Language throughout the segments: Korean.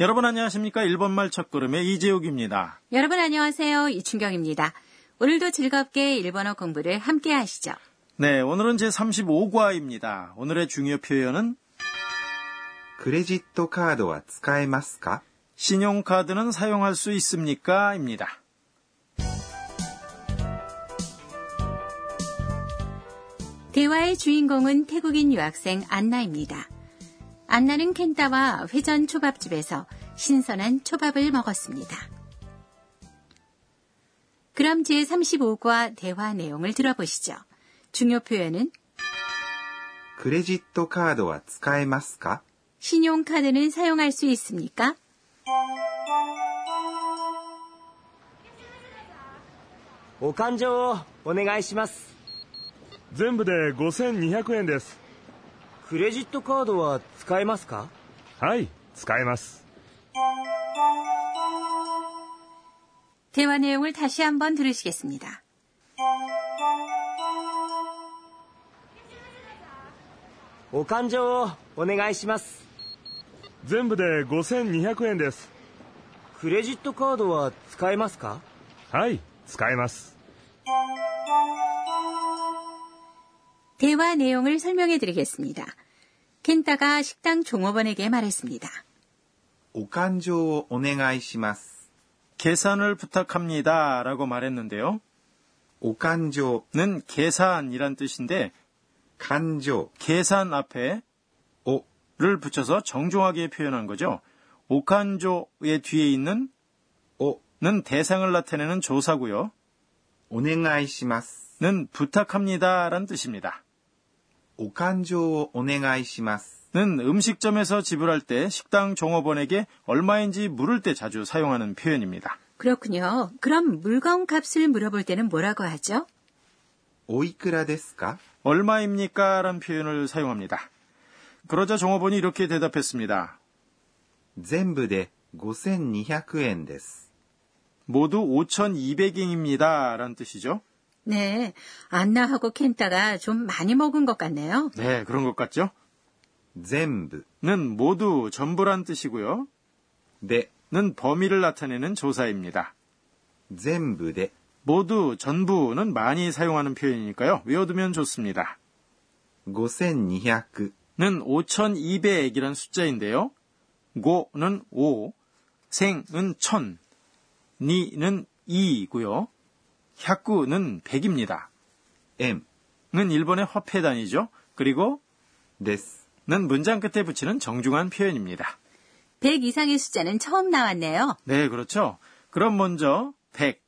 여러분 안녕하십니까? 일본말 첫걸음의 이재욱입니다. 여러분 안녕하세요. 이춘경입니다. 오늘도 즐겁게 일본어 공부를 함께 하시죠. 네, 오늘은 제 35과입니다. 오늘의 중요 표현은 クレジットカードは使えますか 신용카드는 사용할 수 있습니까? 입니다. 대화의 주인공은 태국인 유학생 안나입니다. 안나는 켄타와 회전 초밥집에서 신선한 초밥을 먹었습니다. 그럼 제35과 대화 내용을 들어보시죠. 중요 표현은 クレジットカードは使えますか 신용카드는 사용할 수 있습니까? お勘定をお願いします全部で5200円です クレジットカードは使えますかはい使えます 대화 내용을 다시 한번 들으시겠습니다. お勘定をお願いします全部で5200円ですクレジットカードは使えますかはい使えます 대화 내용을 설명해 드리겠습니다. 켄타가 식당 종업원에게 말했습니다. 오간조 오네가이시마스. 계산을 부탁합니다. 라고 말했는데요. 오간조는 계산이란 뜻인데 간조 계산 앞에 오를 붙여서 정중하게 표현한 거죠. 오칸조의 뒤에 있는 오는 대상을 나타내는 조사고요. 오네가이시마스는 부탁합니다란 뜻입니다. お勘定をお願いします。 는 음식점에서 지불할 때 식당 종업원에게 얼마인지 물을 때 자주 사용하는 표현입니다. 그렇군요. 그럼 물건 값을 물어볼 때는 뭐라고 하죠? おいくらですか 얼마입니까? 란 표현을 사용합니다. 그러자 종업원이 이렇게 대답했습니다. 全部で5200円です。 모두 5,200엔입니다. 란 뜻이죠. 네, 안나하고 켄타가 좀 많이 먹은 것 같네요. 네, 그런 것 같죠? 젠부는 모두 전부란 뜻이고요. 네는 범위를 나타내는 조사입니다. 젠부대 모두 전부는 많이 사용하는 표현이니까요. 외워두면 좋습니다. 5200는 5200이란 숫자인데요. 고는 5, 생은 1000, 니는 2이고요. 100구는 100입니다. M은 일본의 화폐 단위죠. 그리고 데스는 문장 끝에 붙이는 정중한 표현입니다. 100 이상의 숫자는 처음 나왔네요. 네, 그렇죠. 그럼 먼저 100,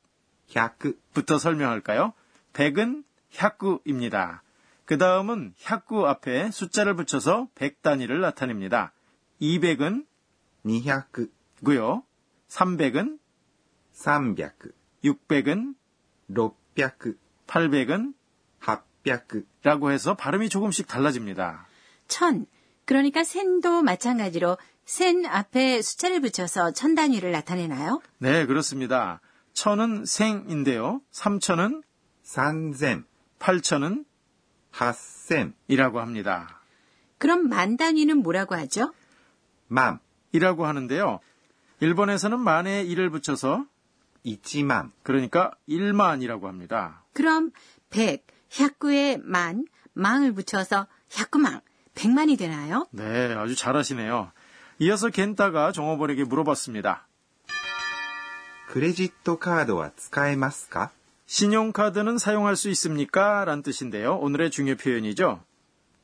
100부터 설명할까요? 100은 100구입니다. 그 다음은 100구 앞에 숫자를 붙여서 100 단위를 나타냅니다. 200은 200구요. 300은 300, 600은 600、 800은 800、 라고 해서 발음이 조금씩 달라집니다. 천. 그러니까 센도 마찬가지로 센 앞에 숫자를 붙여서 천 단위를 나타내나요? 네, 그렇습니다. 천은 생인데요. 3천은 3000、 8천은 8000、 이라고 합니다. 그럼 만 단위는 뭐라고 하죠? 万、 이라고 하는데요. 일본에서는 만에 1을 붙여서 1万、 그러니까 1만이라고 합니다. 그럼 100, 샤꾸에 만, 망을 붙여서 샤꾸망, 100만이 되나요? 네, 아주 잘하시네요. 이어서 겐타가 종업원에게 물어봤습니다. クレジットカードは使えますか 신용카드는 사용할 수 있습니까? 란 뜻인데요. 오늘의 중요 표현이죠.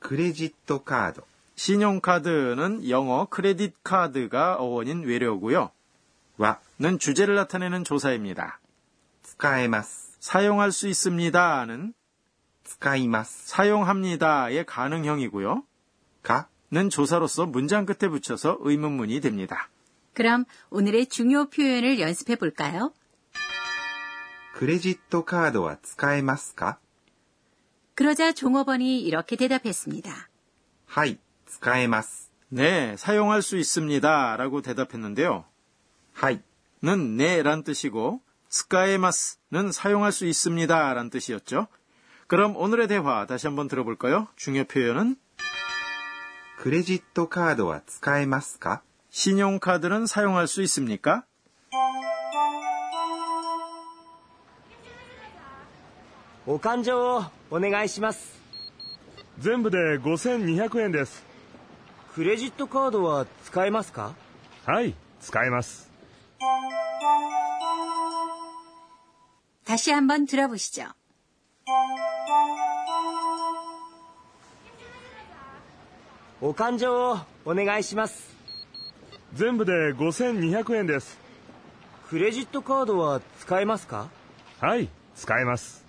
クレジットカード 신용카드는 영어 크레딧 카드가 어원인 외래어고요. は 는 주제를 나타내는 조사입니다. 使えます。 사용할 수 있습니다는 使います。 사용합니다의 가능형이고요. か 는 조사로서 문장 끝에 붙여서 의문문이 됩니다. 그럼 오늘의 중요 표현을 연습해 볼까요? クレジットカードは使えますか 그러자 종업원이 이렇게 대답했습니다. はい、使えます。 네, 사용할 수 있습니다. 라고 대답했는데요. はい、 는 네란 뜻이고 스카에마스는 사용할 수 있습니다. 란 뜻이었죠. 그럼 오늘의 대화 다시 한번 들어볼까요? 중요 표현은 クレジットカードは使えますか 신용카드는 사용할 수 있습니까? お勘定をお願いします全部で5200円ですクレジットカードは使えますかはい使えます 다시 한번 들어보시죠. お勘定をお願いします全部で5200円ですクレジットカードは使えますかはい使えます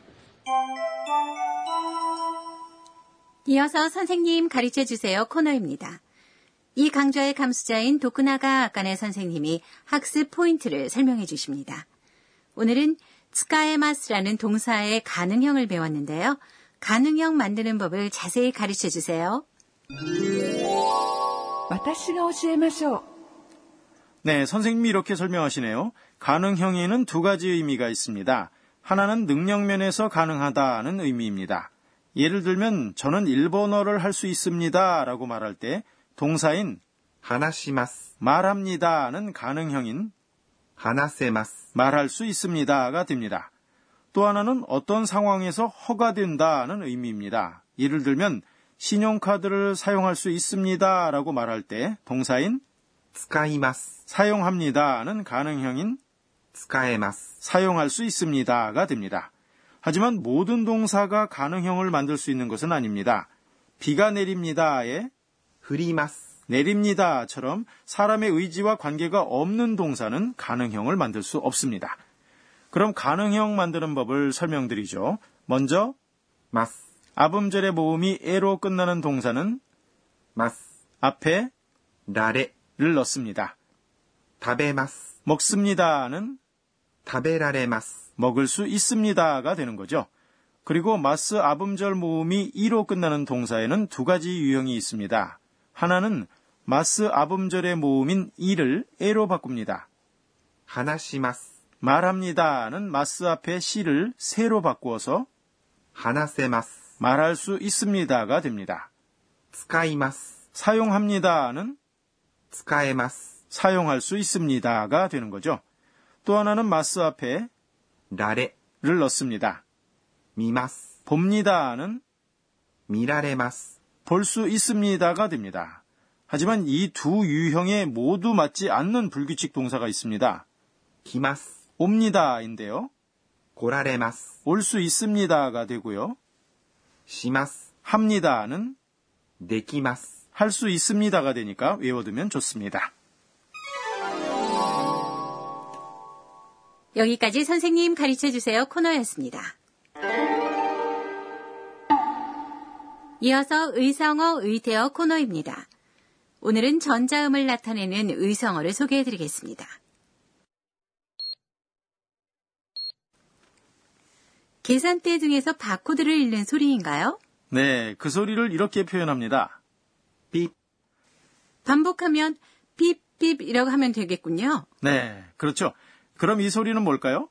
이어서 선생님 가르쳐 주세요 코너입니다. 이 강좌의 감수자인 도쿠나가 아까네 선생님이 학습 포인트를 설명해 주십니다. 오늘은 츠카에마스라는 동사의 가능형을 배웠는데요. 가능형 만드는 법을 자세히 가르쳐 주세요. 네, 선생님이 이렇게 설명하시네요. 가능형에는 두 가지 의미가 있습니다. 하나는 능력면에서 가능하다는 의미입니다. 예를 들면 저는 일본어를 할 수 있습니다 라고 말할 때 동사인 하나시마스 말합니다는 가능형인 하나세마스 말할 수 있습니다가 됩니다. 또 하나는 어떤 상황에서 허가된다는 의미입니다. 예를 들면 신용카드를 사용할 수 있습니다라고 말할 때 동사인 스카이마스 사용합니다는 가능형인 스카에마스 사용할 수 있습니다가 됩니다. 하지만 모든 동사가 가능형을 만들 수 있는 것은 아닙니다. 비가 내립니다에 그리마스. 내립니다처럼 사람의 의지와 관계가 없는 동사는 가능형을 만들 수 없습니다. 그럼 가능형 만드는 법을 설명드리죠. 먼저 마스. 아음절의 모음이 에로 끝나는 동사는 마스. 앞에 라레를 넣습니다. 다베마스. 먹습니다는 다베라레마스. 먹을 수 있습니다가 되는 거죠. 그리고 마스 아음절 모음이 이로 끝나는 동사에는 두 가지 유형이 있습니다. 하나는 마스 아범절의 모음인 이를 에로 바꿉니다. 話します 말합니다는 ます 앞에 し를 せ로 바꾸어서 話せます 말할 수 있습니다가 됩니다. 使います 사용합니다는 使えます 사용할 수 있습니다가 되는 거죠. 또 하나는 ます 앞에 られ를 넣습니다. 見ます 봅니다는 見られます 볼 수 있습니다가 됩니다. 하지만 이 두 유형에 모두 맞지 않는 불규칙 동사가 있습니다. 기마스 옵니다인데요. 고라레마스 올 수 있습니다가 되고요. 시마스 합니다는 네키마스 할 수 있습니다가 되니까 외워두면 좋습니다. 여기까지 선생님 가르쳐 주세요 코너였습니다. 이어서 의성어 의태어 코너입니다. 오늘은 전자음을 나타내는 의성어를 소개해 드리겠습니다. 계산대 등에서 바코드를 읽는 소리인가요? 네, 그 소리를 이렇게 표현합니다. ピッ、 반복하면 삐삐이라고 하면 되겠군요. 네, 그렇죠. 그럼 이 소리는 뭘까요?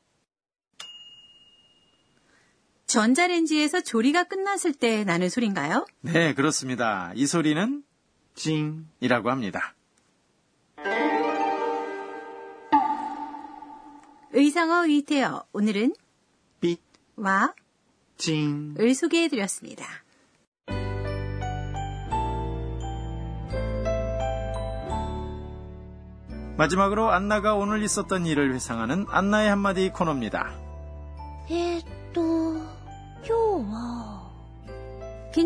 전자레인지에서 조리가 끝났을 때 나는 소리인가요? 네, 그렇습니다. 이 소리는 찡이라고 합니다. 의상어 위태어 오늘은 빛와 찡을 소개해드렸습니다. 마지막으로 안나가 오늘 있었던 일을 회상하는 안나의 한마디 코너입니다. It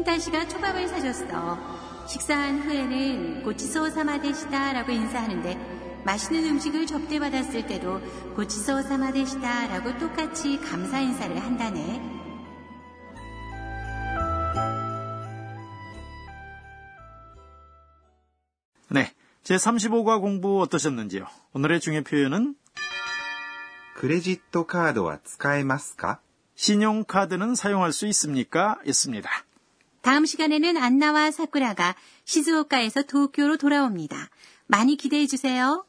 킨탄 씨가 초밥을 사줬어. 식사한 후에는 고치소 사마데시다라고 인사하는데 맛있는 음식을 접대받았을 때도 고치소 사마데시다라고 똑같이 감사 인사를 한다네. 네, 제 35과 공부 어떠셨는지요? 오늘의 중요 표현은 クレジットカードは使えますか 신용카드는 사용할 수 있습니까? 였습니다. 다음 시간에는 안나와 사쿠라가 시즈오카에서 도쿄로 돌아옵니다. 많이 기대해 주세요.